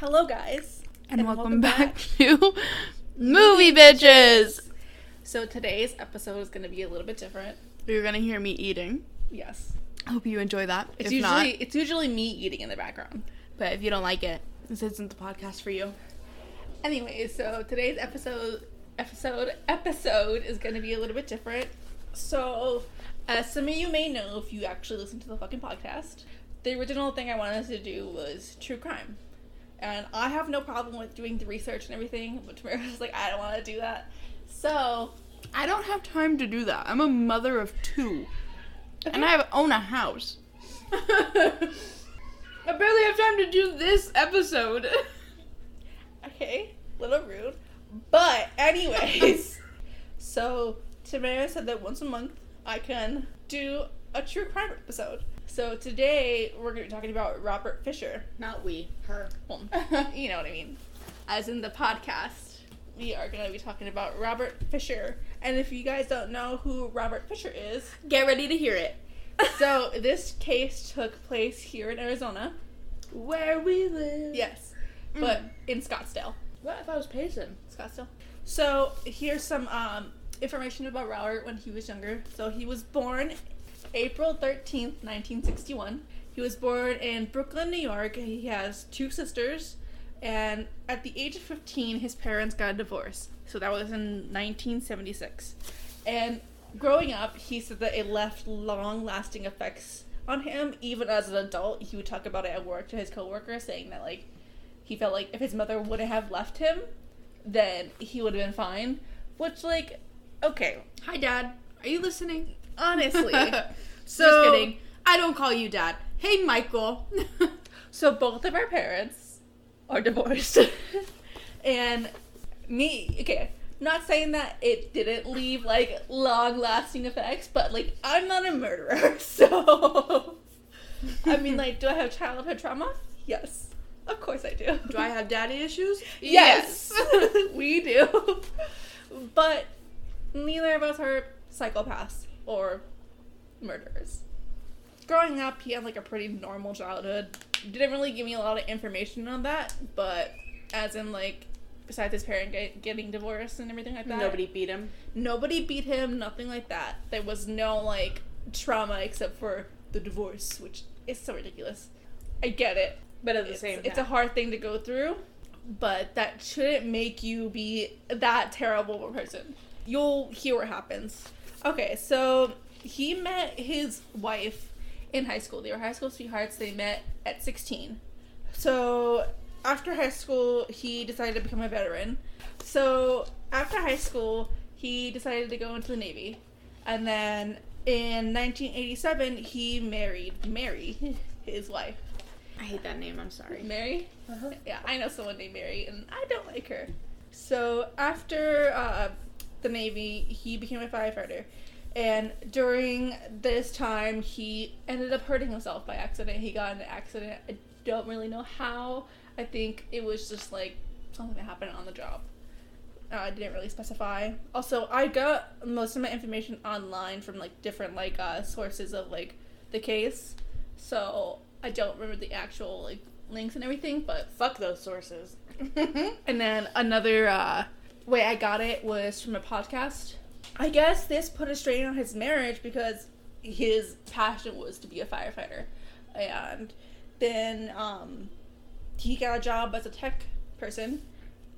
Hello, guys. And, welcome, back, to Movie Bitches. So today's episode is going to be a little bit different. You're gonna hear me eating. Yes, I hope you enjoy that. it's if usually not, it's usually me eating in the background. but if you don't like it, this isn't the podcast for you. Anyways, so today's episode episode episode is going to be a little bit different. So, as some of you may know, if you actually listen to the fucking podcast, the original thing I wanted to do was true crime. And I have no problem with doing the research and everything, but Tamara was like, I don't want to do that. So, I don't have time to do that. I'm a mother of two, and I have, own a house. I barely have time to do this episode. okay, little rude. But, anyways, so Tamara said that once a month I can do a true crime episode. So today we're going to be talking about Robert Fisher. Not we, her. Well, you know what I mean. As in the podcast, we are going to be talking about Robert Fisher. And if you guys don't know who Robert Fisher is, Get ready to hear it. so this case took place here in Arizona. Where we live. Yes, but in Scottsdale. What if I was Payson? Scottsdale. So here's some um, information about Robert when he was younger. So he was born April 13th, 1961. He was born in Brooklyn, New York. He has two sisters. And at the age of 15, his parents got a divorce. So that was in 1976. And growing up, he said that it left long lasting effects on him. Even as an adult, he would talk about it at work to his coworkers, saying that, like, he felt like if his mother wouldn't have left him, then he would have been fine. Which, like, okay, Hi, Dad. Are you listening? Honestly. so, Just kidding. I don't call you Dad. Hey, Michael. So both of our parents are divorced. and me, okay, not saying that it didn't leave like long lasting effects, but like I'm not a murderer. So I mean like do I have childhood trauma? Yes. Of course I do. Do I have daddy issues? Yes. we do. But neither of us are psychopaths or murderers. Growing up, he had like a pretty normal childhood. Didn't really give me a lot of information on that, but as in like besides his parent get, getting divorced and everything like that. Nobody beat him. nobody beat him, nothing like that. There was no like trauma except for the divorce, which is so ridiculous. I get it But at the it's, same time, it's a hard thing to go through, but that shouldn't make you be that terrible of a person. You'll hear what happens. Okay, so he met his wife in high school. They were high school sweethearts. They met at 16. So after high school, he decided to become a veteran. So after high school, he decided to go into the Navy. And then in 1987, he married Mary, his wife. I hate that name. I'm sorry. Mary? Uh-huh. Yeah, I know someone named Mary, and I don't like her. So after uh, the Navy, he became a firefighter. And during this time, he ended up hurting himself by accident. He got in an accident. I don't really know how. I think it was just like something that happened on the job. Uh, I didn't really specify. Also, I got most of my information online from like different like uh, sources of like the case. So I don't remember the actual like links and everything, but Fuck those sources. and then another uh, way I got it was from a podcast. I guess this put a strain on his marriage because his passion was to be a firefighter. And then um, he got a job as a tech person.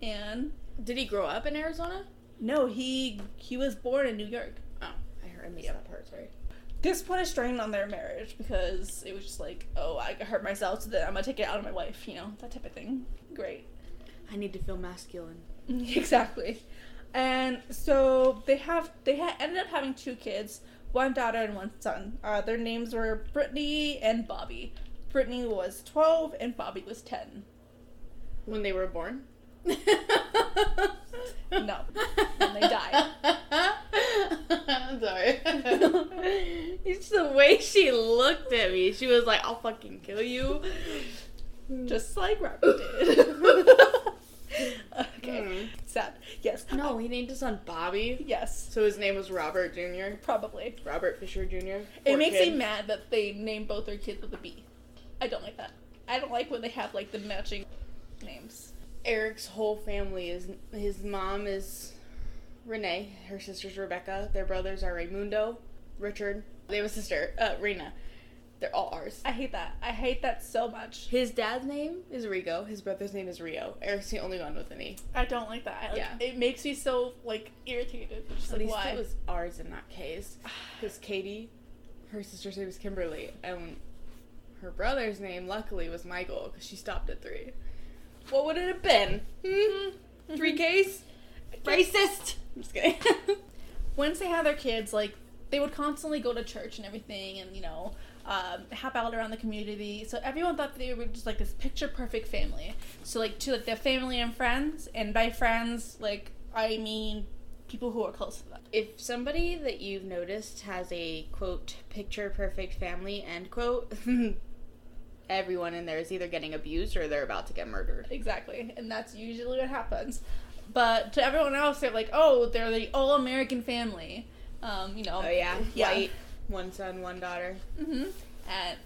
And Did he grow up in Arizona? no, he he was born in New York. Oh, I heard. I missed that part. Sorry. This put a strain on their marriage because it was just like, oh, I hurt myself, so then I'm gonna take it out on my wife, you know, that type of thing. Great. I need to feel masculine. exactly. And so they have they ha- ended up having two kids, one daughter and one son. Uh, their names were Brittany and Bobby. Brittany was twelve and Bobby was ten. When they were born. No, when they died. I'm sorry. it's the way she looked at me. She was like, "I'll fucking kill you." Just like Robert did. Okay, Hmm. sad. Yes. No, he named his son Bobby. Yes. So his name was Robert Jr. Probably. Robert Fisher Jr. It makes kid. me mad that they name both their kids with a B. I don't like that. I don't like when they have like the matching. names. Eric's whole family is his mom is Renee, her sister's Rebecca, their brothers are Raymundo, Richard. They have a sister, uh, Rena. They're all ours. I hate that. I hate that so much. His dad's name is Rigo. His brother's name is Rio. Eric's the only one with an E. I don't like that. Like, Yeah. It makes me so like irritated. Just At like least why? it was ours and not Kay's. Because Katie, her sister's name is Kimberly, and her brother's name, luckily, was Michael, because she stopped at three. What would it have been? Hmm? Three K's? Racist! I'm just kidding. Once they had their kids, like they would constantly go to church and everything, and you know, um, help out around the community. So everyone thought they were just like this picture perfect family. So like to like their family and friends, and by friends, like I mean people who are close to them. if somebody that you've noticed has a quote picture perfect family end quote everyone in there is either getting abused or they're about to get murdered Exactly, and that's usually what happens. But to everyone else, they're like, oh, they're the all American family. Um, you know. oh yeah Yeah. white one son one daughter hmm And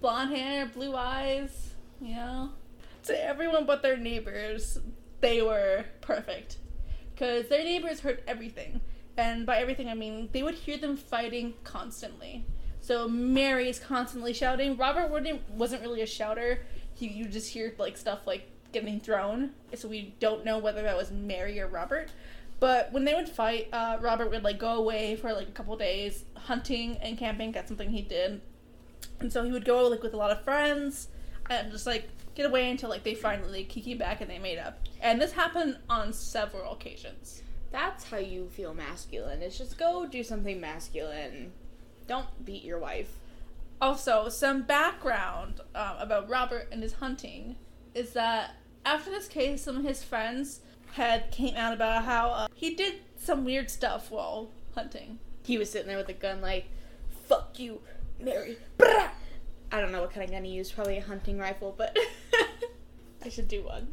blonde hair, blue eyes, you know. To everyone but their neighbors, they were perfect. Because their neighbors heard everything. And by everything, I mean they would hear them fighting constantly. So Mary's constantly shouting. Robert wouldn't, wasn't really a shouter. He, you just hear like stuff like getting thrown. So we don't know whether that was Mary or Robert. But when they would fight, uh, Robert would like go away for like a couple days hunting and camping. That's something he did. And so he would go like with a lot of friends and just like get away until like they finally came back and they made up. And this happened on several occasions. that's how you feel masculine It's just go do something masculine don't beat your wife Also, some background um, about Robert and his hunting is that after this case, some of his friends had came out about how uh, he did some weird stuff while hunting. he was sitting there with a gun like fuck you mary Brah! i don't know what kind of gun he used probably a hunting rifle but i should do one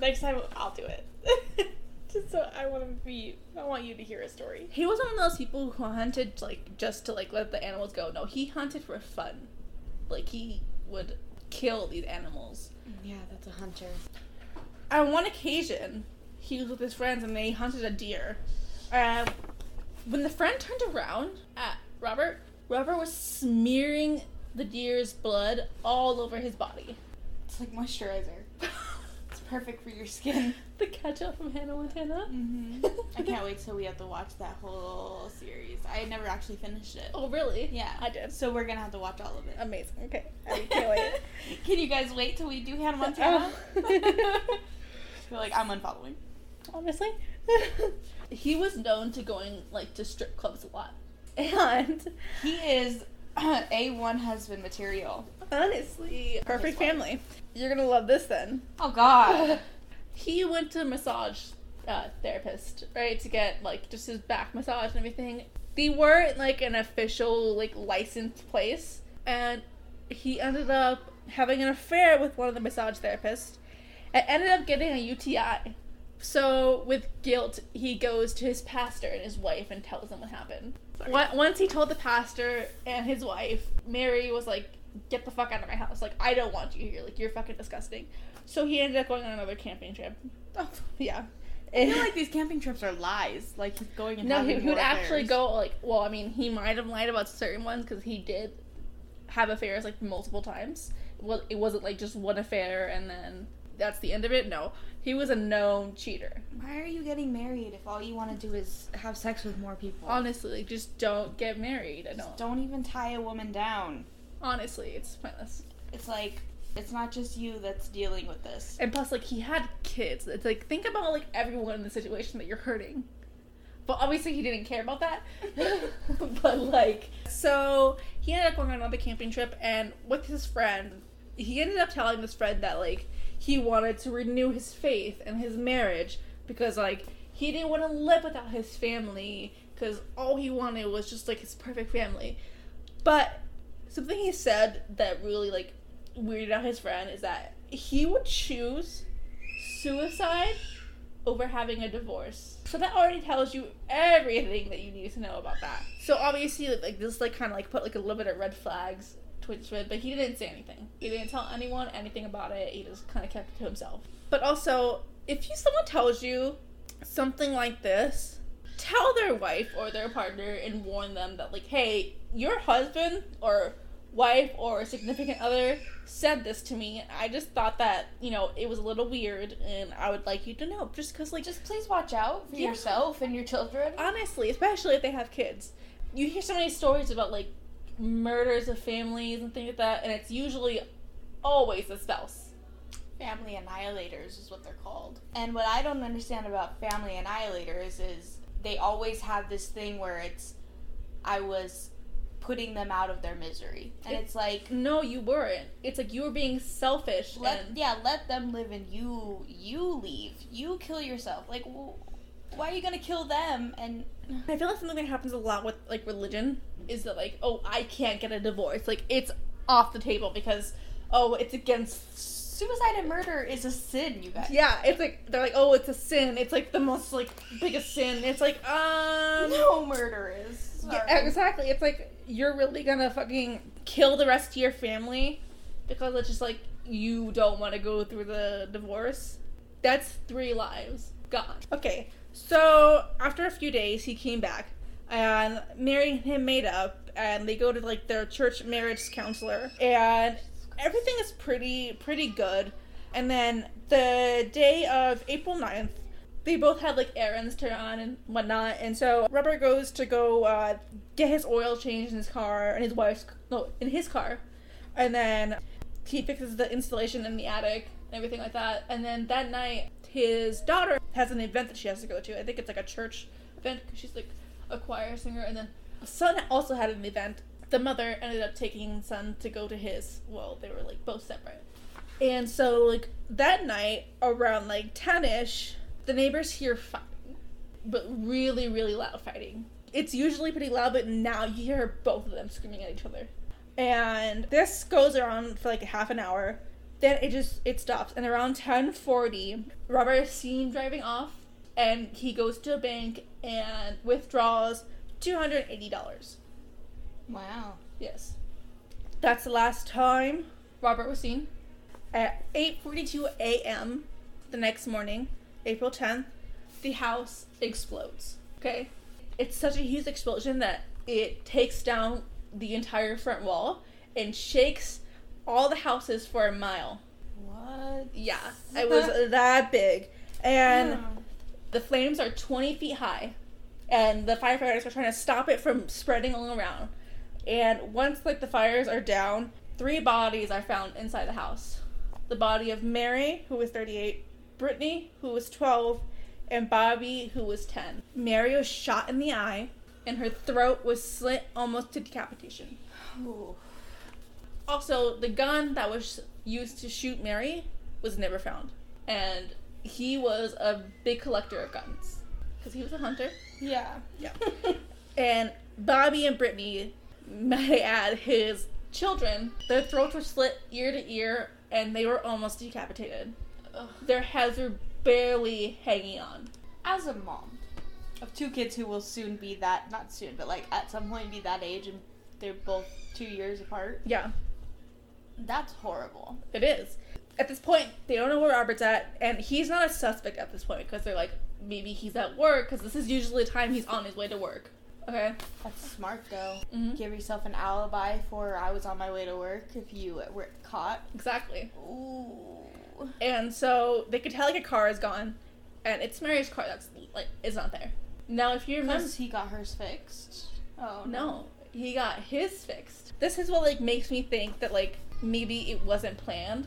next time i'll do it just so i want to be i want you to hear a story He wasn't one of those people who hunted like just to like let the animals go. No, he hunted for fun. Like he would kill these animals. yeah that's a hunter On one occasion, he was with his friends and they hunted a deer. And when the friend turned around at Robert, Robert was smearing the deer's blood all over his body. it's like moisturizer it's perfect for your skin the ketchup from Hannah Montana. mm-hmm. i can't wait till we have to watch that whole series i never actually finished it Oh, really? yeah I did. so we're gonna have to watch all of it Amazing. Okay. I can't wait. Can you guys wait till we do Hannah Montana? Oh. I feel like I'm unfollowing. Honestly. he was known to going like to strip clubs a lot. And He is A1 husband material. honestly, perfect family. You're gonna love this then. Oh God. he went to massage uh, therapist, right, to get like just his back massage and everything. They weren't like an official like licensed place, and he ended up having an affair with one of the massage therapists, and ended up getting a UTI. So with guilt, he goes to his pastor and his wife and tells them what happened. Once he told the pastor and his wife, Mary was like, "Get the fuck out of my house! Like I don't want you here! Like you're fucking disgusting." So he ended up going on another camping trip. Oh, Yeah. I feel like these camping trips are lies. Like he's going and no, he, he would actually affairs. go like. Well, I mean, he might have lied about certain ones because he did have affairs like multiple times. Well, it wasn't like just one affair and then that's the end of it. No, he was a known cheater. Why are you getting married if all you want to do is have sex with more people? Honestly, just don't get married. I don't. Don't even tie a woman down. Honestly, it's pointless. It's like it's not just you that's dealing with this. And plus, like, he had kids. It's like think about like everyone in the situation that you're hurting. But obviously, he didn't care about that. but like, so he ended up going on another camping trip, and with his friend, he ended up telling this friend that like he wanted to renew his faith and his marriage because like he didn't want to live without his family because all he wanted was just like his perfect family. But something he said that really like weirded out his friend is that he would choose suicide over having a divorce. So that already tells you everything that you need to know about that. So obviously, like this, like kind of like put like a little bit of red flags Twitch with, but he didn't say anything. He didn't tell anyone anything about it. He just kind of kept it to himself. But also, if you someone tells you something like this, tell their wife or their partner and warn them that like, hey, your husband or wife or significant other said this to me. I just thought that, you know, it was a little weird and I would like you to know just cuz like Just please watch out for Yeah. yourself and your children. honestly, especially if they have kids. You hear so many stories about like murders of families and things like that and it's usually always the spouse. Family annihilators is what they're called. And what I don't understand about family annihilators is they always have this thing where it's I was putting them out of their misery. And It- it's like No, you weren't. It's like you were being selfish let yeah, let them live and you you leave. You kill yourself. Like wh- why are you going to kill them and I feel like something that happens a lot with like religion is that like, oh, I can't get a divorce. Like it's off the table because oh, it's against suicide and murder is a sin, you guys. yeah, it's like they're like, oh, it's a sin. It's like the most like biggest sin. It's like, um, No murder is. yeah, exactly. It's like you're really gonna fucking kill the rest of your family because it's just like you don't want to go through the divorce. That's three lives gone. Okay, so after a few days, he came back, and Mary and him made up, and they go to like their church marriage counselor, and everything is pretty pretty good. And then the day of April 9th, they both had like errands to run and whatnot. And so Robert goes to go uh, get his oil changed in his car and his wife's no in his car, and then he fixes the installation in the attic and everything like that. And then that night, his daughter has an event that she has to go to. I think it's like a church event because she's like a choir singer. And then son also had an event. The mother ended up taking son to go to his. Well, they were like both separate. And so like that night around like ten ish, the neighbors hear fighting, but really really loud fighting. It's usually pretty loud, but now you hear both of them screaming at each other and this goes around for like half an hour then it just it stops. And around 10:40 Robert is seen driving off and he goes to a bank and withdraws $280 Wow. yes. That's the last time Robert was seen. At 8:42 a.m. the next morning April 10th the house explodes. Okay? It's such a huge explosion that it takes down the entire front wall and shakes all the houses for a mile. What? Yeah, it was that big. And the flames are 20 feet high. And the firefighters are trying to stop it from spreading all around. And once like the fires are down, three bodies are found inside the house. The body of Mary, who was 38, Brittany, who was 12, and Bobby, who was 10. Mary was shot in the eye, and her throat was slit almost to decapitation. Ooh. Also, the gun that was used to shoot Mary was never found. And he was a big collector of guns. Because he was a hunter. Yeah. Yeah. And Bobby and Brittany, may I add, his children, their throats were slit ear to ear and they were almost decapitated. Ugh. Their heads were barely hanging on. As a mom of two kids who will soon be that, not soon, but like at some point be that age and they're both two years apart, Yeah, that's horrible. it is. At this point, they don't know where Robert's at, and he's not a suspect at this point because they're like, maybe he's at work because this is usually the time he's on his way to work. Okay? That's smart though. Mhm. Give yourself an alibi for I was on my way to work if you were caught. Exactly. Ooh. And so they could tell like a car is gone, and it's Mary's car that's like is not there. Now, if you remember, he got hers fixed. Oh no, he got his fixed. This is what like makes me think that like maybe it wasn't planned.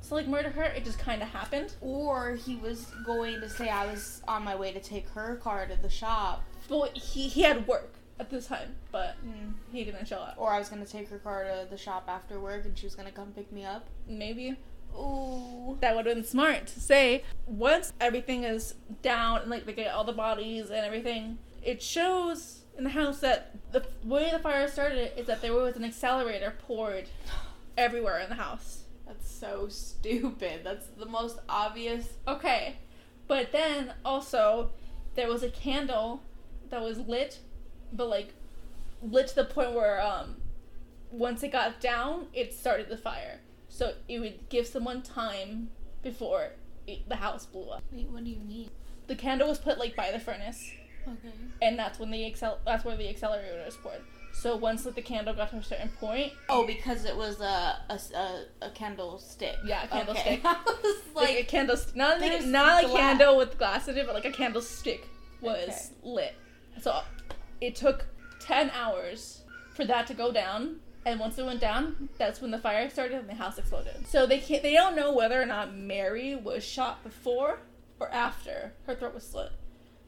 So like murder her, it just kind of happened. Or he was going to say I was on my way to take her car to the shop. But he he had work at this time, but Mm. he didn't show up. Or I was gonna take her car to the shop after work and she was gonna come pick me up. Maybe Ooh. that would have been smart to say once everything is down and like they get all the bodies and everything. It shows in the house that the way the fire started is that there was an accelerator poured everywhere in the house. That's so stupid. That's the most obvious. Okay, but then also there was a candle that was lit, but like lit to the point where um once it got down, it started the fire. So it would give someone time before it, the house blew up. Wait, what do you mean? The candle was put like by the furnace, Okay. and that's when the accel- that's where the accelerator was poured. So once like the candle got to a certain point, Oh, because it was a a, a, a candlestick. Yeah, a candlestick. Okay. Like, like, a candle, not like, not a glass. candle with glass in it, but like a candlestick was Okay. lit. So it took ten hours for that to go down, and once it went down, that's when the fire started and the house exploded. So they can't, they don't know whether or not Mary was shot before or after her throat was slit.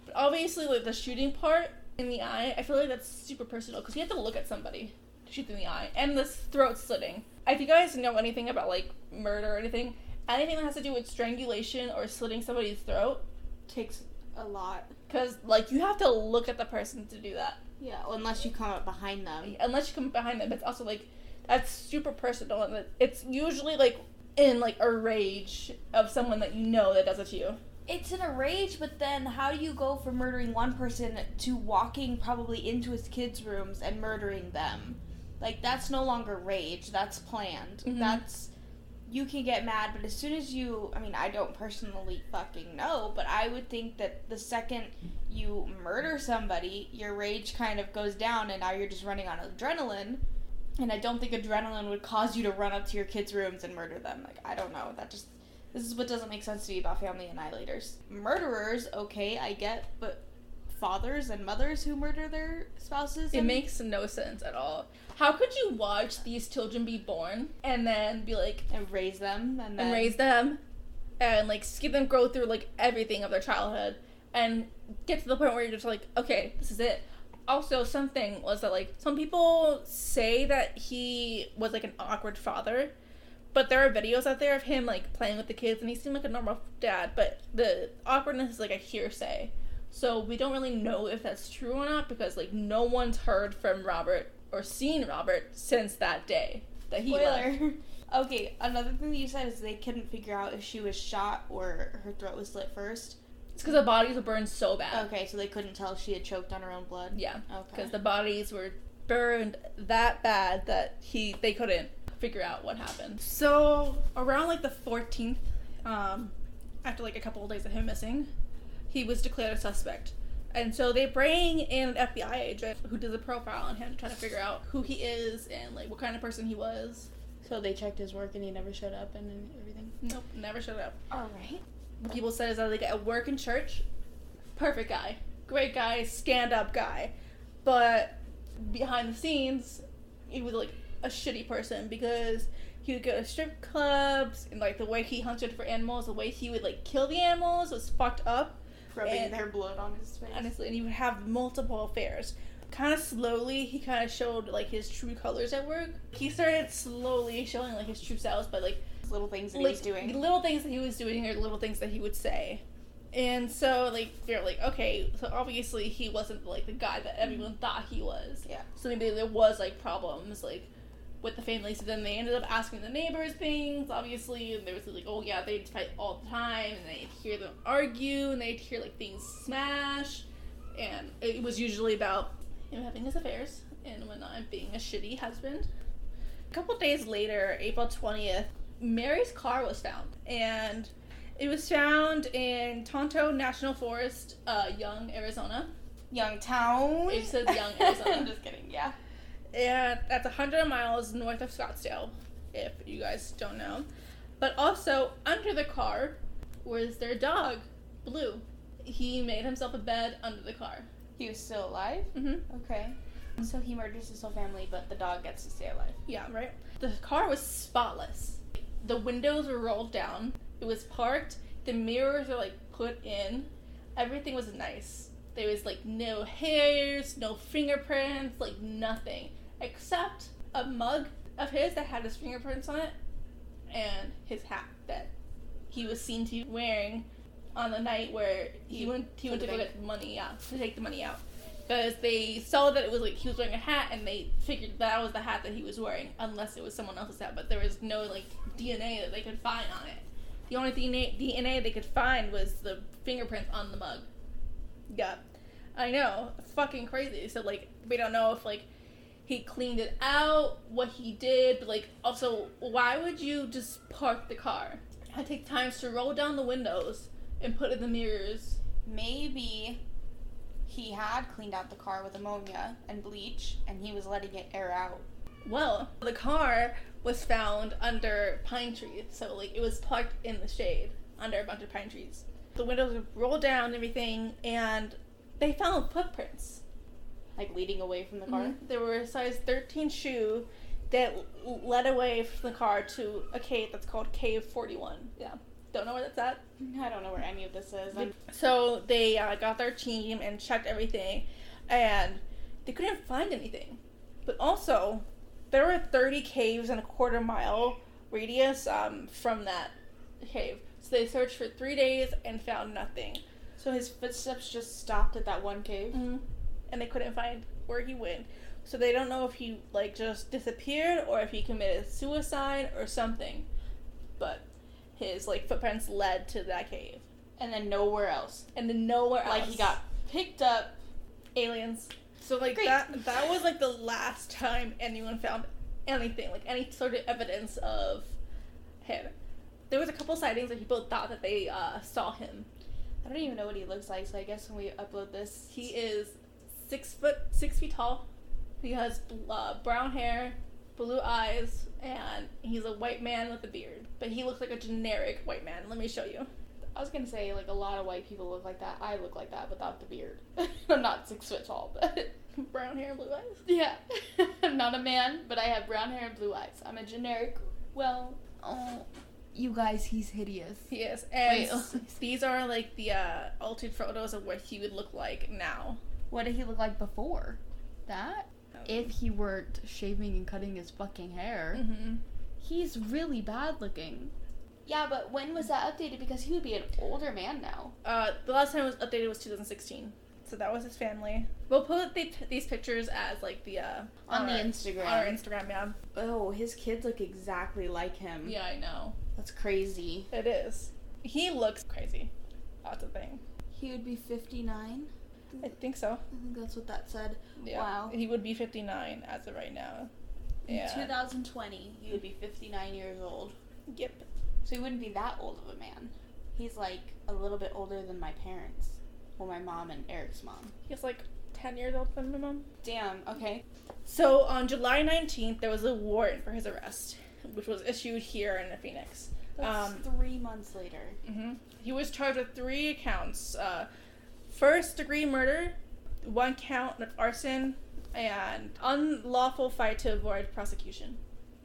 But obviously, like the shooting part in the eye, I feel like that's super personal because you have to look at somebody to shoot in the eye, and the throat slitting. If you guys know anything about like murder or anything, anything that has to do with strangulation or slitting somebody's throat, takes a lot. because like you have to look at the person to do that. Yeah, unless you come up behind them. Unless you come behind them, it's also like that's super personal, and it's usually like in like a rage of someone that you know that does it to you. It's in a rage, but then how do you go from murdering one person to walking probably into his kids' rooms and murdering them? Like that's no longer rage. That's planned. Mhm. That's you can get mad, but as soon as you, I mean, I don't personally fucking know, but I would think that the second you murder somebody, your rage kind of goes down, and now you're just running on adrenaline. And I don't think adrenaline would cause you to run up to your kids' rooms and murder them. Like I don't know. That just this is what doesn't make sense to me about family annihilators. Murderers, okay, I get, but fathers and mothers who murder their spouses. It makes no sense at all. How could you watch these children be born and then be like and raise them and then and raise them and like see them grow through like everything of their childhood and get to the point where you're just like, okay, this is it. Also, something was that like some people say that he was like an awkward father, but there are videos out there of him like playing with the kids and he seemed like a normal dad, but the awkwardness is like a hearsay. So we don't really know if that's true or not because like no one's heard from Robert or seen Robert since that day that he left. Okay, another thing that you said is they couldn't figure out if she was shot or her throat was slit first. It's because the bodies were burned so bad. Okay, so they couldn't tell if she had choked on her own blood. Yeah, Okay. because the bodies were burned that bad that he they couldn't figure out what happened. So around like the 14th, um, after like a couple of days of him missing, he was declared a suspect. And so they bring in an FBI agent who does a profile on him to try to figure out who he is and like what kind of person he was. So they checked his work and he never showed up and everything. Nope, never showed up. All right. people said is that like at work and church, perfect guy, great guy, stand up guy, but behind the scenes, he was like a shitty person because he would go to strip clubs and like the way he hunted for animals, the way he would like kill the animals was fucked up. Rubbing And- their blood on his face. Honestly, and he would have multiple affairs. Kind of slowly, he kind of showed like his true colors at work. He started slowly showing like his true selves, but like little things that like he was doing. little things that he was doing or little things that he would say and so like they're like okay so obviously he wasn't like the guy that everyone mm-hmm. thought he was Yeah. so maybe there was like problems like with the family so then they ended up asking the neighbors things obviously and there was like oh yeah they'd fight all the time and they'd hear them argue and they'd hear like things smash and it was usually about him having his affairs and whatnot and being a shitty husband a couple days later april 20th Mary's car was found, and it was found in Tonto National Forest, uh, Young, Arizona. Youngtown. It says Young, Arizona. I'm just kidding. Yeah. And that's 100 miles north of Scottsdale, if you guys don't know. But also, under the car was their dog, Blue. He made himself a bed under the car. He was still alive. hmm Okay. So he murders his whole family, but the dog gets to stay alive. Yeah, right? The car was spotless. The windows were rolled down. It was parked. The mirrors were like put in. Everything was nice. There was like no hairs, no fingerprints, like nothing. Except a mug of his that had his fingerprints on it and his hat that he was seen to be wearing on the night where he He went he went to go the get money out to take the money out. Because they saw that it was like he was wearing a hat and they figured that was the hat that he was wearing unless it was someone else's hat but there was no like dna that they could find on it. The only dna, DNA they could find was the fingerprints on the mug. Yeah. I know. Fucking crazy. So like we don't know if like he cleaned it out, what he did, but like also why would you just park the car? I take times to roll down the windows and put in the mirrors. Maybe he had cleaned out the car with ammonia and bleach and he was letting it air out. Well, the car was found under pine trees, so like it was parked in the shade under a bunch of pine trees. The windows were rolled down and everything, and they found footprints. Like leading away from the car. Mhm. There were a size 13 shoe that led away from the car to a cave that's called Cave 41. Yeah. Don't know where that's at. I don't know where any of this is. I'm- So they uh, got their team and checked everything, and they couldn't find anything. But also, there were 30 caves in a quarter mile radius um, from that cave. So they searched for three days and found nothing. So his footsteps just stopped at that one cave. And they couldn't find where he went. So they don't know if he like just disappeared or if he committed suicide or something. But his like footprints led to that cave. And then nowhere else. And then nowhere else. Like he got picked up. aliens. So like Great. that that was like the last time anyone found anything, like any sort of evidence of him. There was a couple sightings that people thought that they uh, saw him. I don't even know what he looks like, so I guess when we upload this, He is six foot six feet tall. He has uh, brown hair, blue eyes, and he's a white man with a beard. But he looks like a generic white man. Let me show you. I was gonna say like a lot of white people look like that. I look like that without the beard. I'm not six foot tall, but brown hair, blue eyes. yeah, I'm not a man, but I have brown hair and blue eyes. I'm a generic. Well, oh, you guys, he's hideous. He is. And Wait. s- these are like the uh, altered photos of what he would look like now. What did he look like before? That? If he weren't shaving and cutting his fucking hair, hmm he's really bad looking. Yeah, but when was that updated? Because he would be an older man now. Uh, the last time it was updated was 2016. So that was his family. We'll put the, these pictures as like the uh, On the our- Instagram. On our Instagram, yeah. Oh, his kids look exactly like him. Yeah, I know. That's crazy. It is. He looks crazy. That's a thing. He would be 59. I think so. I think that's what that said. Yeah. Wow. He would be 59 as of right now. Yeah. In 2020, he would be 59 years old. Yep. So he wouldn't be that old of a man. He's like a little bit older than my parents. Well, my mom and Eric's mom. He's like 10 years older than my mom. Damn, okay. So on July 19th, there was a warrant for his arrest, which was issued here in Phoenix. That's Um, three months later. hmm He was charged with three counts: uh, first degree murder, one count of arson, and unlawful fight to avoid prosecution.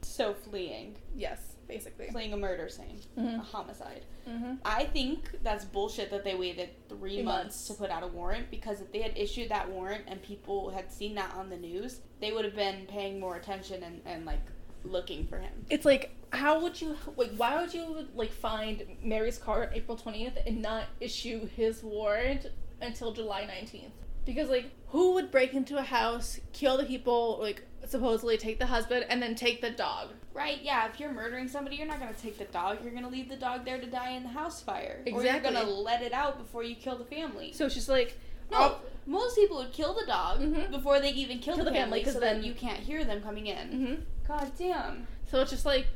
So fleeing. Yes, basically. Fleeing a murder scene. A hmm homicide. hmm I think that's bullshit that they waited three Three months months. to put out a warrant because if they had issued that warrant and people had seen that on the news, they would have been paying more attention and, and like looking for him. It's like, how would you like? Why would you like find Mary's car on April twentieth and not issue his warrant until July nineteenth? Because like, who would break into a house, kill the people, like supposedly take the husband, and then take the dog? Right, yeah, if you're murdering somebody, you're not gonna take the dog, you're gonna leave the dog there to die in the house fire. Or you're Exactly. gonna let it out before you kill the family. So it's just like, no, oh, most people would kill the dog Mhm. before they even kill, Kill the, family, family, 'cause so then- that you can't hear them coming in. hmm God damn. So it's just like,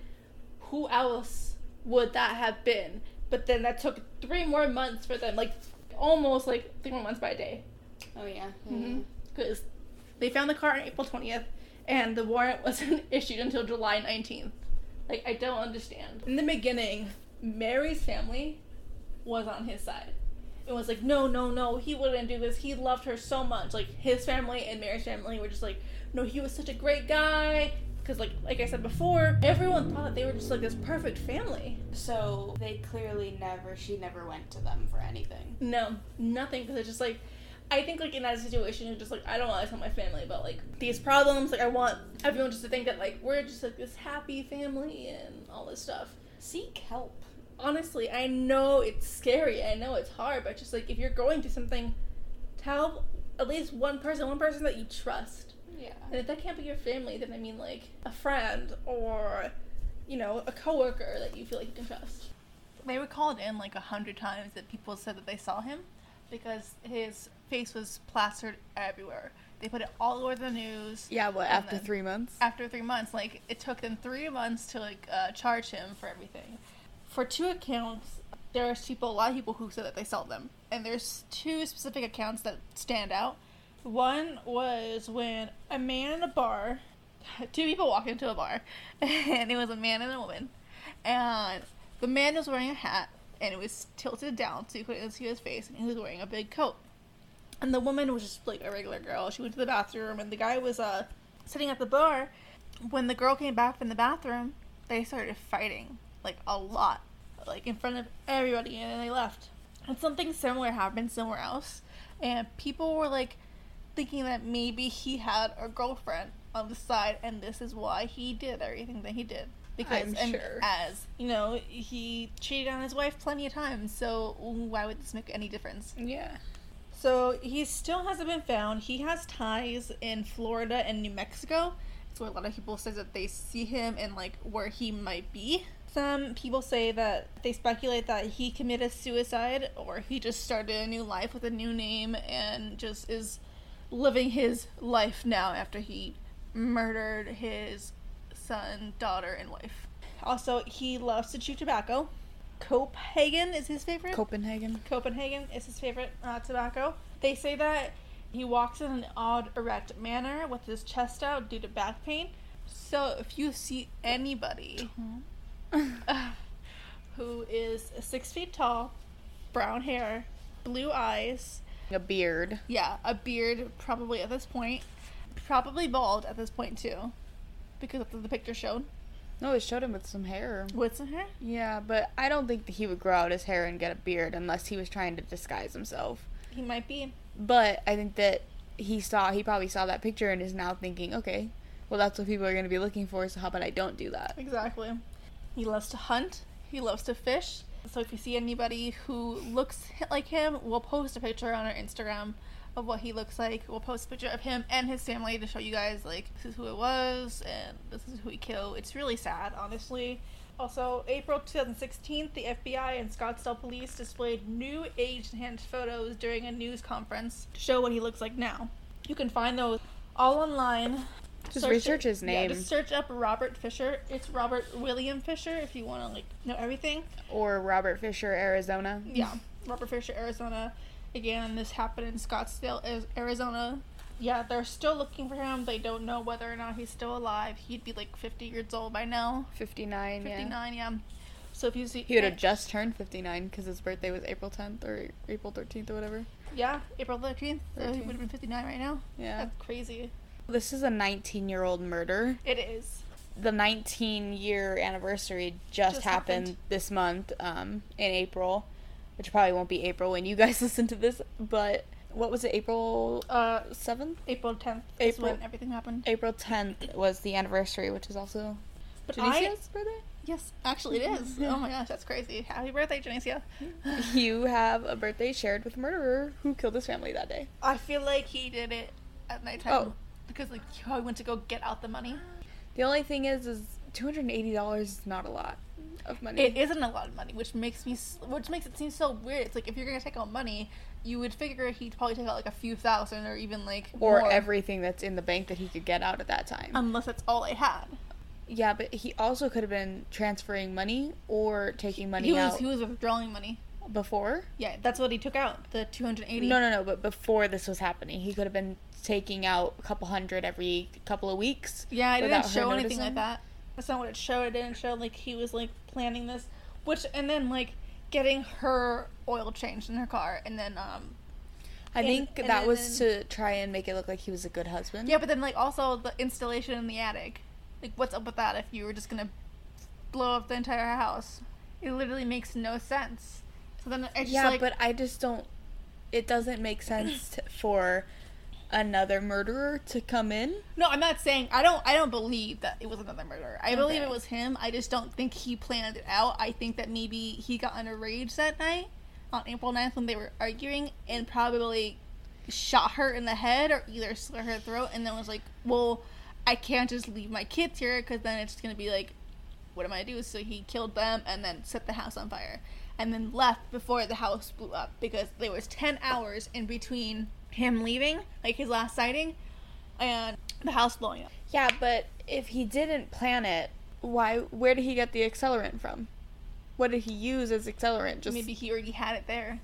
who else would that have been? But then that took three more months for them, like almost like three more months by a day, Oh yeah. Mm-hmm. Because they found the car on April twentieth, and the warrant wasn't issued until July nineteenth. Like I don't understand. In the beginning, Mary's family was on his side. It was like, no, no, no, he wouldn't do this. He loved her so much. Like his family and Mary's family were just like, no, he was such a great guy. Because like, like I said before, everyone thought that they were just like this perfect family. So they clearly never, she never went to them for anything. No, nothing. Because it's just like, I think like in that situation, you're just like I don't want to tell my family about like these problems. Like I want everyone just to think that like we're just like this happy family and all this stuff. Seek help. honestly, I know it's scary. I know it's hard, but just like if you're going through something, tell at least one person, one person that you trust. Yeah. And if that can't be your family, then I mean like a friend or, you know, a coworker that you feel like you can trust. They were called in like a hundred times that people said that they saw him because his face was plastered everywhere. They put it all over the news. Yeah, what after three months? After three months, like it took them three months to like uh, charge him for everything. For two accounts, there's people, a lot of people who said that they sold them, and there's two specific accounts that stand out. One was when a man in a bar, two people walk into a bar, and it was a man and a woman, and the man was wearing a hat and it was tilted down so you couldn't see his face, and he was wearing a big coat. And the woman was just like a regular girl. She went to the bathroom, and the guy was uh sitting at the bar. When the girl came back from the bathroom, they started fighting like a lot, like in front of everybody, and then they left. And something similar happened somewhere else, and people were like thinking that maybe he had a girlfriend on the side, and this is why he did everything that he did. Because, I'm and sure. as you know, he cheated on his wife plenty of times. So why would this make any difference? Yeah. So he still hasn't been found. He has ties in Florida and New Mexico. It's where a lot of people say that they see him and like where he might be. Some people say that they speculate that he committed suicide or he just started a new life with a new name and just is living his life now after he murdered his son, daughter, and wife. Also, he loves to chew tobacco. Copenhagen is his favorite. Copenhagen. Copenhagen is his favorite uh, tobacco. They say that he walks in an odd, erect manner with his chest out due to back pain. So if you see anybody uh, who is six feet tall, brown hair, blue eyes, A beard. yeah, a beard probably at this point, probably bald at this point too, because that's what the picture showed No, it showed him with some hair. with some hair. Yeah, but I don't think that he would grow out his hair and get a beard unless he was trying to disguise himself. He might be. But I think that he saw he probably saw that picture and is now thinking, okay, well that's what people are going to be looking for, so how about I don't do that? Exactly. He loves to hunt. He loves to fish. So if you see anybody who looks like him, we'll post a picture on our Instagram of what he looks like. We'll post a picture of him and his family to show you guys like this is who it was and this is who he killed. It's really sad, honestly. Also, April 2016, the FBI and Scottsdale police displayed new age-enhanced photos during a news conference to show what he looks like now. You can find those all online. Just Search research it- his name Yeah, just search up Robert Fisher. It's Robert William Fisher if you want to like know everything. or Robert Fisher, Arizona. Yeah, Robert Fisher, Arizona. Again, this happened in Scottsdale, Arizona. Yeah, they're still looking for him. They don't know whether or not he's still alive. He'd be like 50 years old by now. 59, yeah. 59, yeah. So if you see, He would have just turned 59 because his birthday was April 10th or April 13th or whatever. yeah, April 13th. So he would have been 59 right now. Yeah. That's crazy. This is a 19 year old murder. It is. The 19 year anniversary just, Just happened, happened. this month um, in April, which probably won't be April when you guys listen to this, but what was it, April Uh, 7th? April 10th is April- when everything happened. April 10th was the anniversary, which is also But I, birthday. yes, actually it is. Oh my gosh, that's crazy. Happy birthday, Janicia. you have a birthday shared with a murderer who killed his family that day. I feel like he did it at nighttime. Oh. Because like he probably went to go get out the money. The only thing is, is two hundred and eighty dollars is not a lot of money. It isn't a lot of money, which makes me which makes it seem so weird. It's like if you're gonna take out money, you would figure he'd probably take out like a few thousand or even like or more, everything that's in the bank that he could get out at that time. unless that's all I had. yeah, but he also could have been transferring money or taking money he was out he was withdrawing money. before. Yeah, that's what he took out the two hundred eighty. No, no, no. But before this was happening, he could have been taking out a couple hundred every couple of weeks. Yeah, it didn't show anything like that. That's not what it showed. It didn't show like he was like planning this, which and then like getting her oil changed in her car, and then um I And- think and that then- was to try and make it look like he was a good husband. yeah, but then like also the installation in the attic. Like, what's up with that? If you were just gonna blow up the entire house, it literally makes no sense. So then yeah, like, but I just don't. It doesn't make sense for another murderer to come in. no, I'm not saying I don't. I don't believe that it was another murderer. I believe it was him. I just don't think he planned it out. I think that maybe he got in a rage that night on April 9th when they were arguing and probably shot her in the head or either slit her throat and then was like, well, I can't just leave my kids here because then it's going to be like, what am I gonna do? So he killed them and then set the house on fire and then left before the house blew up because there was 10 hours in between him leaving, like his last sighting, and the house blowing up. Yeah, but if he didn't plan it, why? Where did he get the accelerant from? What did he use as accelerant? Just Maybe he already had it there.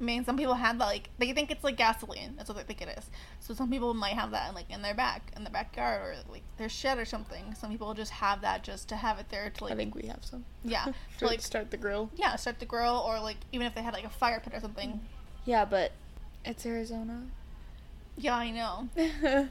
I mean, some people have that like they think it's like gasoline. That's what they think it is. So some people might have that like in their back, in their backyard, or like their shed or something. Some people just have that just to have it there to like I think we have some. yeah to like start the grill. yeah start the grill or like even if they had like a fire pit or something. Yeah, but it's Arizona. Yeah, I know.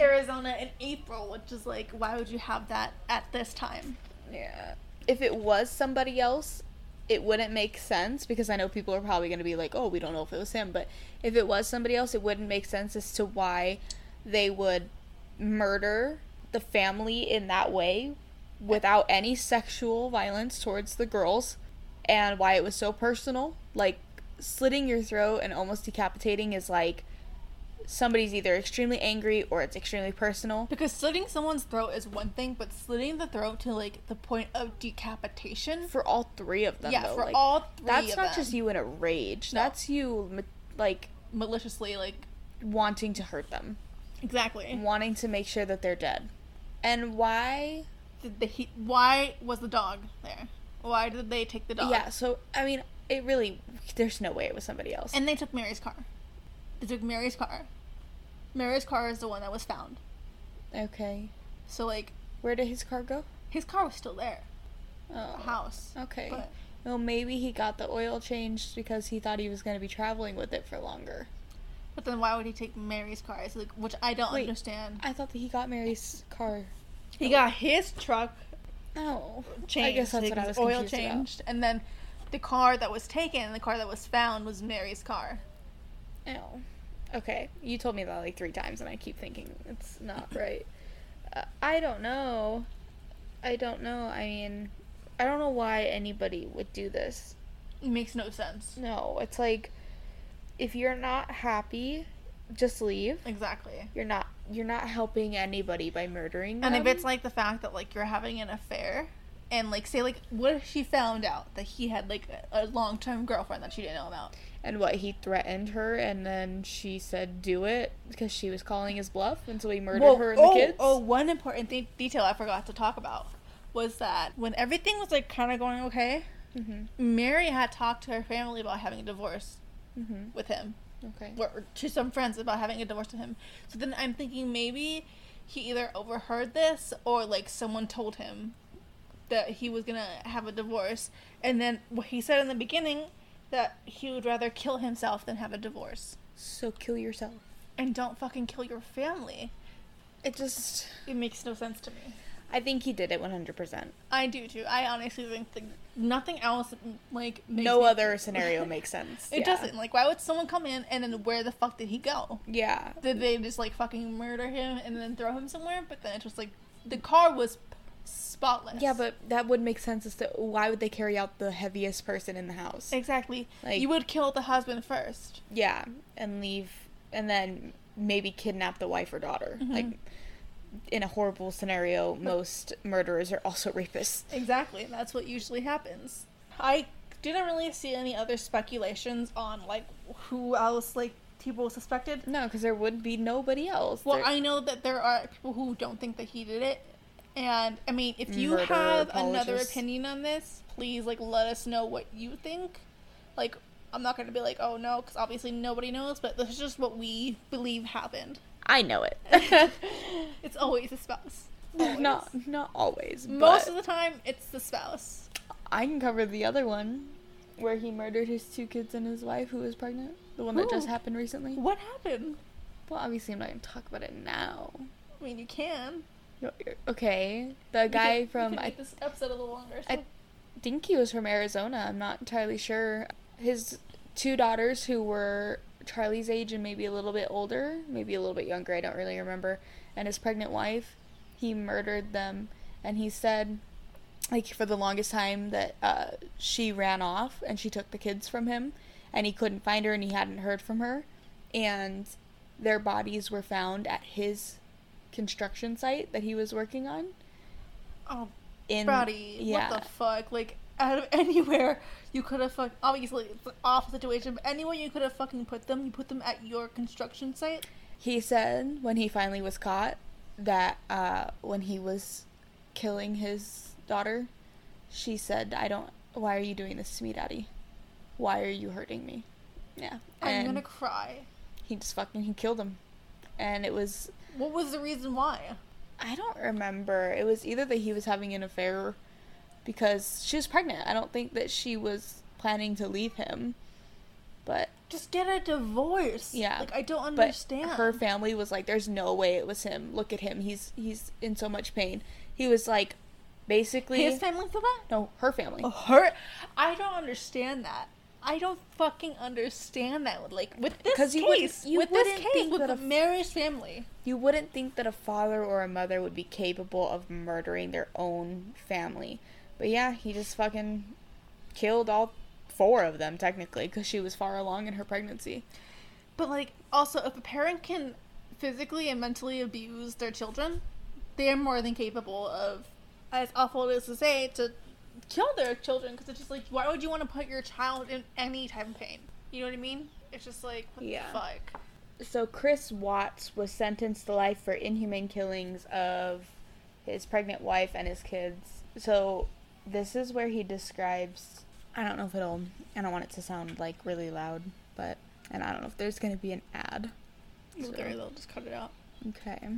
Arizona in April, which is like why would you have that at this time? yeah. If it was somebody else, it wouldn't make sense because I know people are probably going to be like, "Oh, we don't know if it was him." But if it was somebody else, it wouldn't make sense as to why they would murder the family in that way without any sexual violence towards the girls and why it was so personal. Like slitting your throat and almost decapitating is like somebody's either extremely angry or it's extremely personal. Because slitting someone's throat is one thing, but slitting the throat to like the point of decapitation. For all three of them, yeah, though, for like, all three. that's not them, just you in a rage. No. That's you, like maliciously like wanting to hurt them, exactly. wanting to make sure that they're dead. And why? Did the he, why was the dog there? Why did they take the dog? Yeah. So I mean, it really. There's no way it was somebody else. And they took Mary's car. They took Mary's car. Mary's car is the one that was found. okay. So like Where did his car go? his car was still there, Oh. the house. Okay. But Well, maybe he got the oil changed because he thought he was going to be traveling with it for longer. but then why would he take Mary's car? It's like which I don't Wait. understand. I thought that he got Mary's car. He got his truck Oh, changed. I guess that's like, what I his was oil confused about. changed, and then the car that was taken, the car that was found, was Mary's car. Oh. Okay. You told me that like three times, and I keep thinking it's not right. Uh, I don't know. I don't know. I mean, I don't know why anybody would do this. It makes no sense. No, it's like if you're not happy, just leave. Exactly. You're not. You're not helping anybody by murdering them. And if it's like the fact that like you're having an affair, and like say like what if she found out that he had like a, a long term girlfriend that she didn't know about? and what he threatened her, and then she said do it because she was calling his bluff, and so he murdered Well, her and oh, the kids. Oh, one important th- detail I forgot to talk about was that when everything was like kind of going okay, Mhm. Mary had talked to her family about having a divorce Mhm. with him, Okay. or to some friends about having a divorce with him. So then I'm thinking maybe he either overheard this or like someone told him that he was gonna have a divorce, and then what he said in the beginning that he would rather kill himself than have a divorce. So kill yourself. And don't fucking kill your family. It just. It makes no sense to me. I think he did it 100%. I do too. I honestly think that nothing else like makes No me- other scenario makes sense. It Yeah. doesn't. Like, why would someone come in and then where the fuck did he go? Yeah. Did they just like fucking murder him and then throw him somewhere? But then it's just like the car was spotless. Yeah, but that would make sense as to why would they carry out the heaviest person in the house? exactly. Like- you would kill the husband first. Yeah, and leave, and then maybe kidnap the wife or daughter. Mhm. Like, in a horrible scenario, most murderers are also rapists. Exactly. That's what usually happens. I didn't really see any other speculations on like who else like people suspected. No, because there would be nobody else. Well, There- I know that there are people who don't think that he did it. And I mean, if you Murder have another opinion on this, please like let us know what you think. Like, I'm not going to be like, "Oh no," cuz obviously nobody knows, but this is just what we believe happened. I know it. It's always the spouse. Always. not not always. Most of the time it's the spouse. I can cover the other one, where he murdered his two kids and his wife who was pregnant. The one that just happened recently. What happened? Well, obviously I'm not gonna talk about it now. I mean, you can. Okay, the guy can- from I this episode a little longer. So. I think he was from Arizona. I'm not entirely sure. His two daughters, who were Charlie's age and maybe a little bit older, maybe a little bit younger, I don't really remember, and his pregnant wife, he murdered them. And he said, like, for the longest time, that uh, she ran off and she took the kids from him, and he couldn't find her and he hadn't heard from her. And their bodies were found at his construction site that he was working on. oh, In Brody, yeah. what the fuck? Like, out of anywhere you could have fuck. Obviously, it's an awful situation, but anywhere you could have fucking put them, you put them at your construction site. He said when he finally was caught that uh, when he was killing his daughter, she said, "I don't. Why are you doing this to me, Daddy? Why are you hurting me?" Yeah, I'm gonna cry. he just fucking he killed him, and it was What was the reason why? I don't remember. It was either that he was having an affair because she was pregnant. I don't think that she was planning to leave him, but Just get a divorce. Yeah, Like I don't but understand. her family was like, "There's no way it was him. Look at him. He's he's in so much pain." He was like, basically, His family feel that? no, her family. Oh, her. I don't understand that. I don't fucking understand that. Like with this 'Cause you case, you with this case, with the a Mary's family. You wouldn't think that a father or a mother would be capable of murdering their own family, but yeah, he just fucking killed all four of them technically because she was far along in her pregnancy. But like, also, if a parent can physically and mentally abuse their children, they are more than capable of, as awful it is to say, to kill their children. Because it's just like, why would you want to put your child in any type of pain? You know what I mean? It's just like, what Yeah. the fuck? So Chris Watts was sentenced to life for inhumane killings of his pregnant wife and his kids. So this is where he describes I don't know if it'll I don't want it to sound like really loud, but and I don't know if there's going to be an ad. Well, So- there, they'll just cut it out. Okay. Girls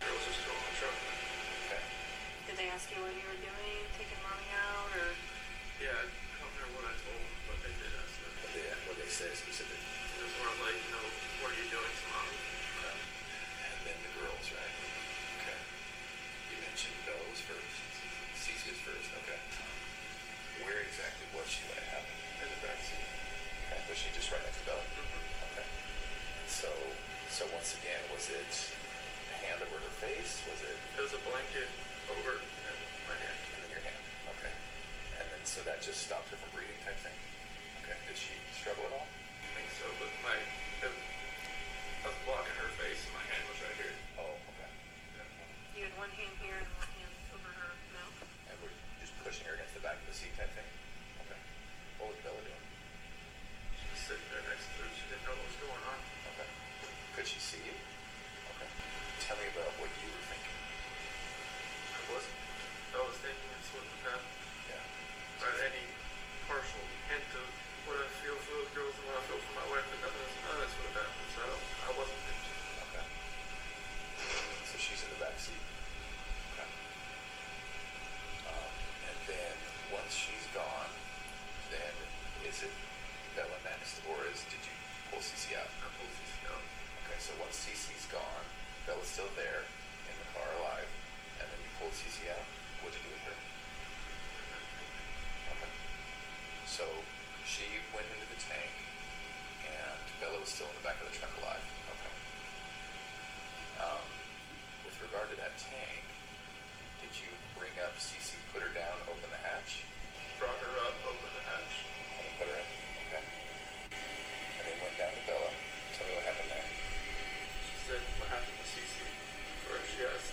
are still in the truck. Okay. Did they ask you what you any partial hint of what I feel for those girls and what I feel for my wife, and none of this, none of this would have happened. So I, don't, I wasn't thinking. Okay. So she's in the back seat. Okay. Um, and then once she's gone, then is it Bella next, or is did you pull Cece out? I pulled this out. Okay. So once Cece's gone, Bella's still there in the car alive, and then you pulled Cece out. What'd you do with her? Okay. So she went into the tank, and Bella was still in the back of the truck alive. Okay. Um, with regard to that tank, did you bring up Cece, put her down, open the hatch, Brought her up, opened the hatch. and then put her in? Okay. And then went down to Bella. Tell me what happened there. She said, what happened to Cece? First, she asked,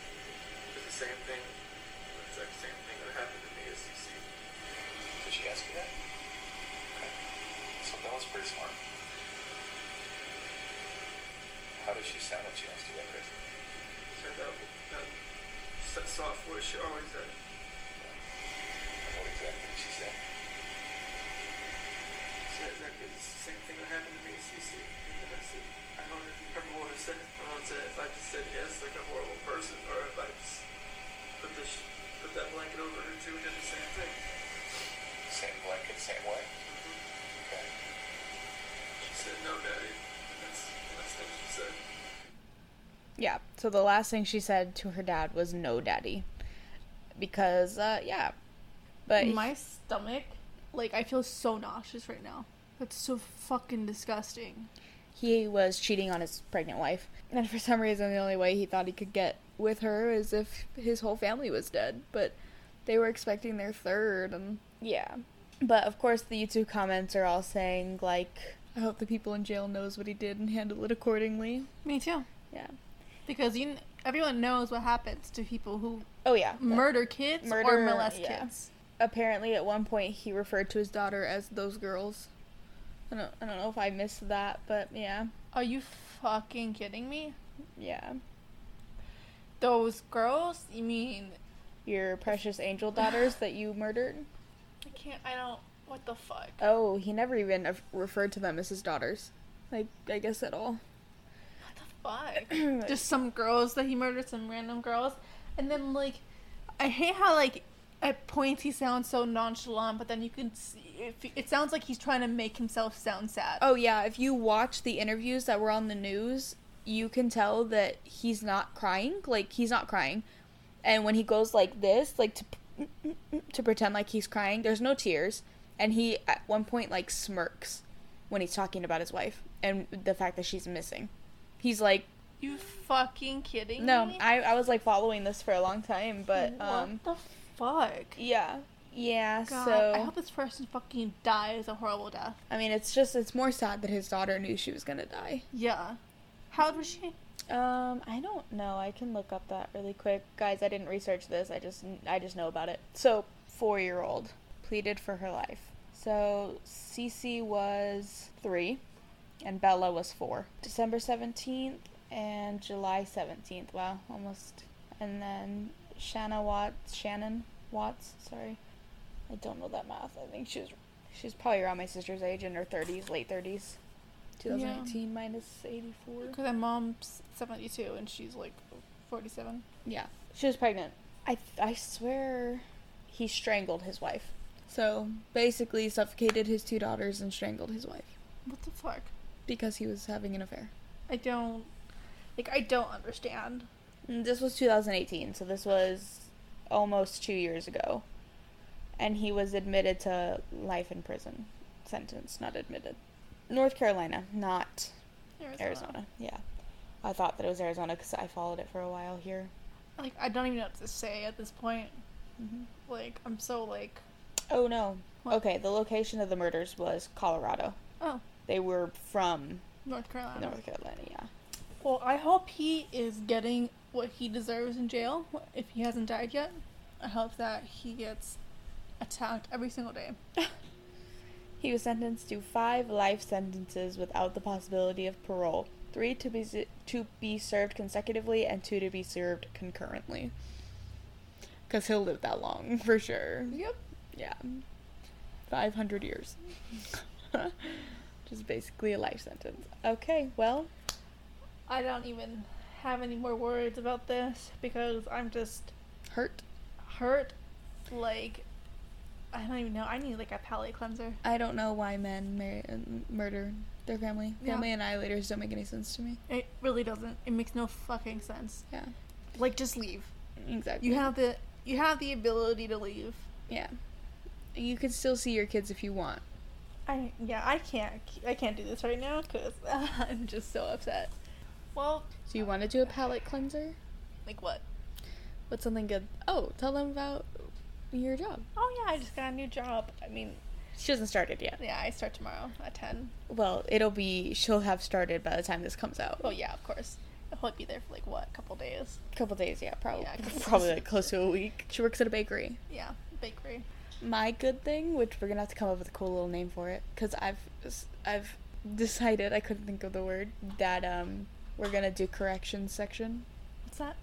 is the same thing, the exact same thing that happened to me as Cece. Did she ask you that? Okay. So Bella's pretty smart. How does she sound when she asks you that, Chris? Said that, that s- soft she always had. And what exactly did she say? Said exactly the same thing that happened to me as Cece. And then I said, I don't know if you remember what I said. I said if I just said yes, like a horrible person, or if I just put this, put that blanket over her too, and did the same thing. Same blanket, same way? Mm-hmm. Okay. She said, no, daddy. And that's the last thing she said. Yeah. So the last thing she said to her dad was no daddy. Because uh yeah. But My stomach, like, I feel so nauseous right now. That's so fucking disgusting. he was cheating on his pregnant wife. And for some reason the only way he thought he could get with her is if his whole family was dead. But they were expecting their third and yeah. But of course the YouTube comments are all saying like I hope the people in jail knows what he did and handle it accordingly. Me too. Yeah. Because you, everyone knows what happens to people who Oh yeah. murder kids or molest yeah. kids. apparently at one point he referred to his daughter as those girls. I don't I don't know if I missed that, but yeah. Are you fucking kidding me? Yeah. Those girls? You mean Your precious angel daughters that you murdered? I can't. I don't. What the fuck? Oh, he never even referred to them as his daughters. Like, I guess at all. What the fuck? Just some girls that he murdered, some random girls, and then like, I hate how like at points he sounds so nonchalant, but then you can see if, it sounds like he's trying to make himself sound sad. Oh yeah, if you watch the interviews that were on the news, you can tell that he's not crying. Like he's not crying, and when he goes like this, like to mm, mm, mm, to pretend like he's crying, there's no tears, and he at one point like smirks when he's talking about his wife and the fact that she's missing. He's like, You fucking kidding no, me? I I was like following this for a long time, but um, what the fuck? yeah, yeah. God, so I hope this person fucking dies a horrible death. I mean, it's just it's more sad that his daughter knew she was gonna die. Yeah. How old was she? Um, I don't know. I can look up that really quick, guys. I didn't research this. I just I just know about it. So four year old pleaded for her life. So Cece was three, and Bella was four. December seventeenth and July seventeenth. Wow, almost. And then Shanna Watts, Shannon Watts. Sorry, I don't know that math. I think she was she's probably around my sister's age in her thirties, late thirties. 2018 minus 84. Because my mom's 72 and she's like 47. Yeah, she was pregnant. I I swear he strangled his wife. So basically, suffocated his two daughters and strangled his wife What the fuck? Because he was having an affair. I don't. Like, I don't understand. And this was 2018, so this was almost two years ago, and he was admitted to life in prison sentence, not admitted. North Carolina, not Arizona. Yeah, I thought that it was Arizona because I followed it for a while here. Like, I don't even know what to say at this point. hmm Like, I'm so like. Oh no. What? Okay, the location of the murders was Colorado. Oh, They were from North Carolina. North Carolina, yeah. Well, I hope he is getting what he deserves in jail if he hasn't died yet. I hope that he gets attacked every single day. He was sentenced to five life sentences without the possibility of parole. Three to be to be served consecutively, and two to be served concurrently. Cause he'll live that long for sure. Yep. Yeah, five hundred years. Just basically a life sentence. Okay, well, I don't even have any more words about this because I'm just hurt. hurt. Like, I don't even know. I need like a palate cleanser. I don't know why men mar- uh, murder their family. Yeah. Family annihilators don't make any sense to me. It really doesn't. It makes no fucking sense. Yeah, Like, just leave. exactly. You have the you have the ability to leave. Yeah. You can still see your kids if you want. I yeah. I can't. I can't do this right now because I'm just so upset. Well, do you want to do a palate cleanser? like what? What's something good? Oh, tell them about your job. Oh yeah, I just got a new job. I mean, She hasn't started yet. yeah, I start tomorrow at ten. Well, it'll be she'll have started by the time this comes out. Oh yeah, of course. I'll be there for like what, a couple days. A couple days, yeah, probably. Yeah, probably like close to a week. She works at a bakery. Yeah, bakery. My good thing, which we're gonna have to come up with a cool little name for it, because I've I've decided I couldn't think of the word that um we're gonna do corrections section What's that?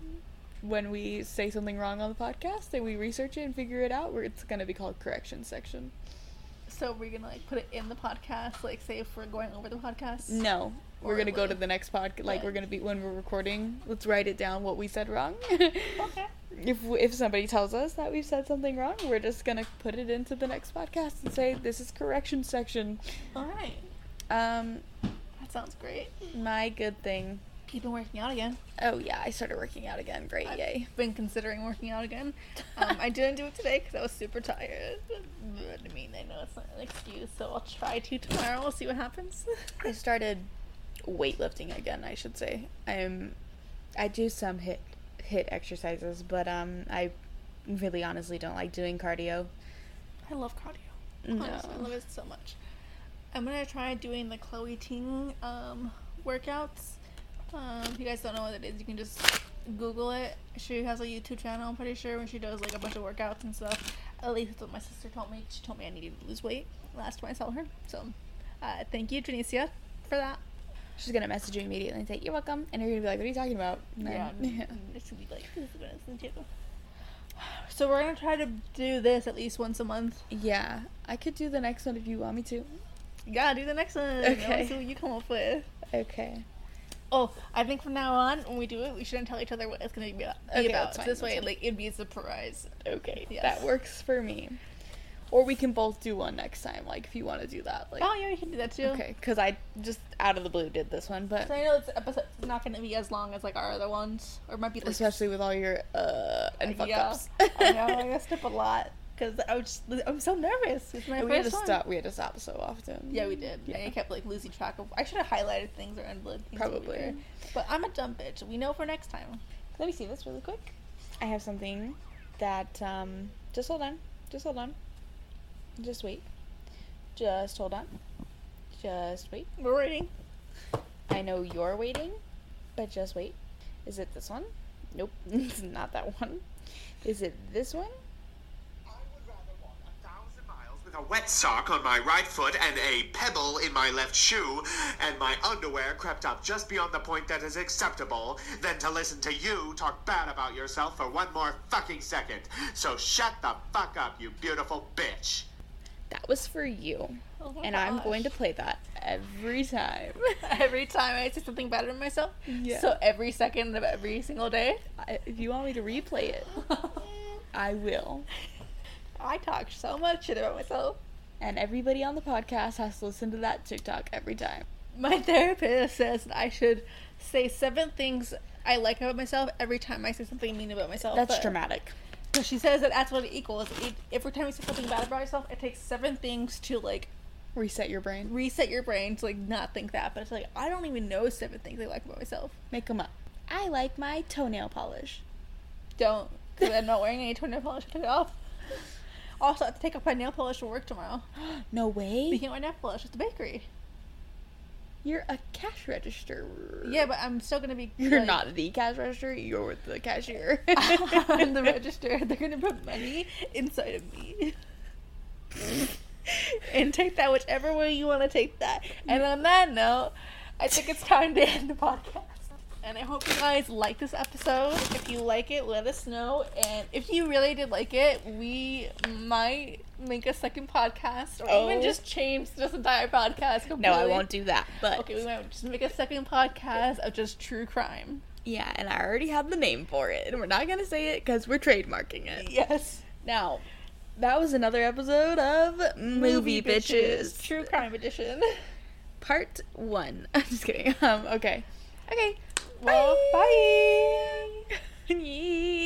when we say something wrong on the podcast and we research it and figure it out. It's gonna be called corrections section. So we're gonna like put it in the podcast, like say if we're going over the podcast. No, we're gonna go to the next podcast. Like we're gonna be when we're recording. Let's write it down what we said wrong. Okay. If if somebody tells us that we've said something wrong, we're just gonna put it into the next podcast and say this is correction section. All right. Um, That sounds great. my good thing. You've been working out again. Oh yeah, I started working out again. Great, I've yay! been considering working out again. Um, I didn't do it today because I was super tired. But, I mean, I know it's not an excuse, so I'll try to tomorrow. We'll see what happens. I started weightlifting again. I should say. I'm. I do some HIIT HIIT exercises, but um, I really honestly don't like doing cardio. I love cardio. No. Honestly, I love it so much. I'm gonna try doing the Chloe Ting um, workouts. Um, if you guys don't know what it is, you can just Google it. She has a YouTube channel. I'm pretty sure when she does like a bunch of workouts and stuff. At least that's what my sister told me. She told me I needed to lose weight last time I saw her. So, uh, thank you, Janicia, for that. She's gonna message you immediately and say, You're welcome. And you're gonna be like, What are you talking about? And Yeah. then- would be like this is what I listen to. So we're gonna try to do this at least once a month. yeah. I could do the next one if you want me to. Yeah, do the next one. Okay. See what you come up with. Okay. Oh, I think from now on, when we do it, we shouldn't tell each other what it's gonna be about. Okay, about. fine, This way, fine. like it'd be a surprise. Okay. Yes. That works for me. Or we can both do one next time, like if you want to do that. Like oh yeah, we can do that too. Okay, because I just out of the blue did this one, but So I know this episode's not gonna be as long as like our other ones, or it might be like especially with all your uh and fuck yeah. ups. I know I messed up a lot because I was just, I'm so nervous. It's my we had to one. stop. We had to stop so often. Yeah, we did. Yeah. And I kept like losing track of. I should have highlighted things or unloaded things. Probably. But I'm a dumb bitch. We know for next time. Let me see this really quick. I have something that um just hold on. Just hold on. Just wait. Just hold on. Just wait. We're waiting. I know you're waiting, but just wait. Is it this one? Nope, it's not that one. Is it this one? I would rather walk a thousand miles with a wet sock on my right foot and a pebble in my left shoe, and my underwear crept up just beyond the point that is acceptable, than to listen to you talk bad about yourself for one more fucking second. So shut the fuck up, you beautiful bitch. That was for you. Oh and I'm going to play that every time. every time I say something bad about myself. Yeah. So every second of every single day. I, if you want me to replay it, I will. I talk so much shit about myself. And everybody on the podcast has to listen to that TikTok every time. My therapist says that I should say seven things I like about myself every time I say something mean about myself. That's dramatic. So she says that that's what it equals. It, every time you say something bad about yourself, it takes seven things to like Reset your brain. reset your brain to like not think that. But it's like I don't even know seven things I like about myself. Make them up. I like my toenail polish. Don't. Because I'm not wearing any toenail polish. I took it off. Also, I have to take off my nail polish for work tomorrow. No way. Speaking of my nail polish, at the bakery. You're a cash register. Yeah, but I'm still gonna be. You're like, not the cash register. You're the cashier. I'm the register. They're gonna put money inside of me. and take that whichever way you want to take that. And on that note, I think it's time to end the podcast. And I hope you guys like this episode. If you like it, let us know. And if you really did like it, we might make a second podcast or Oh. even just change this entire podcast completely. no, I won't do that. But Okay, we might just make a second podcast of just true crime. yeah, and I already have the name for it, and we're not gonna say it because we're trademarking it. Yes. Now, that was another episode of Movie, Bitches, True crime edition. Part One. I'm just kidding. Um. Okay. Okay. Well, bye. bye.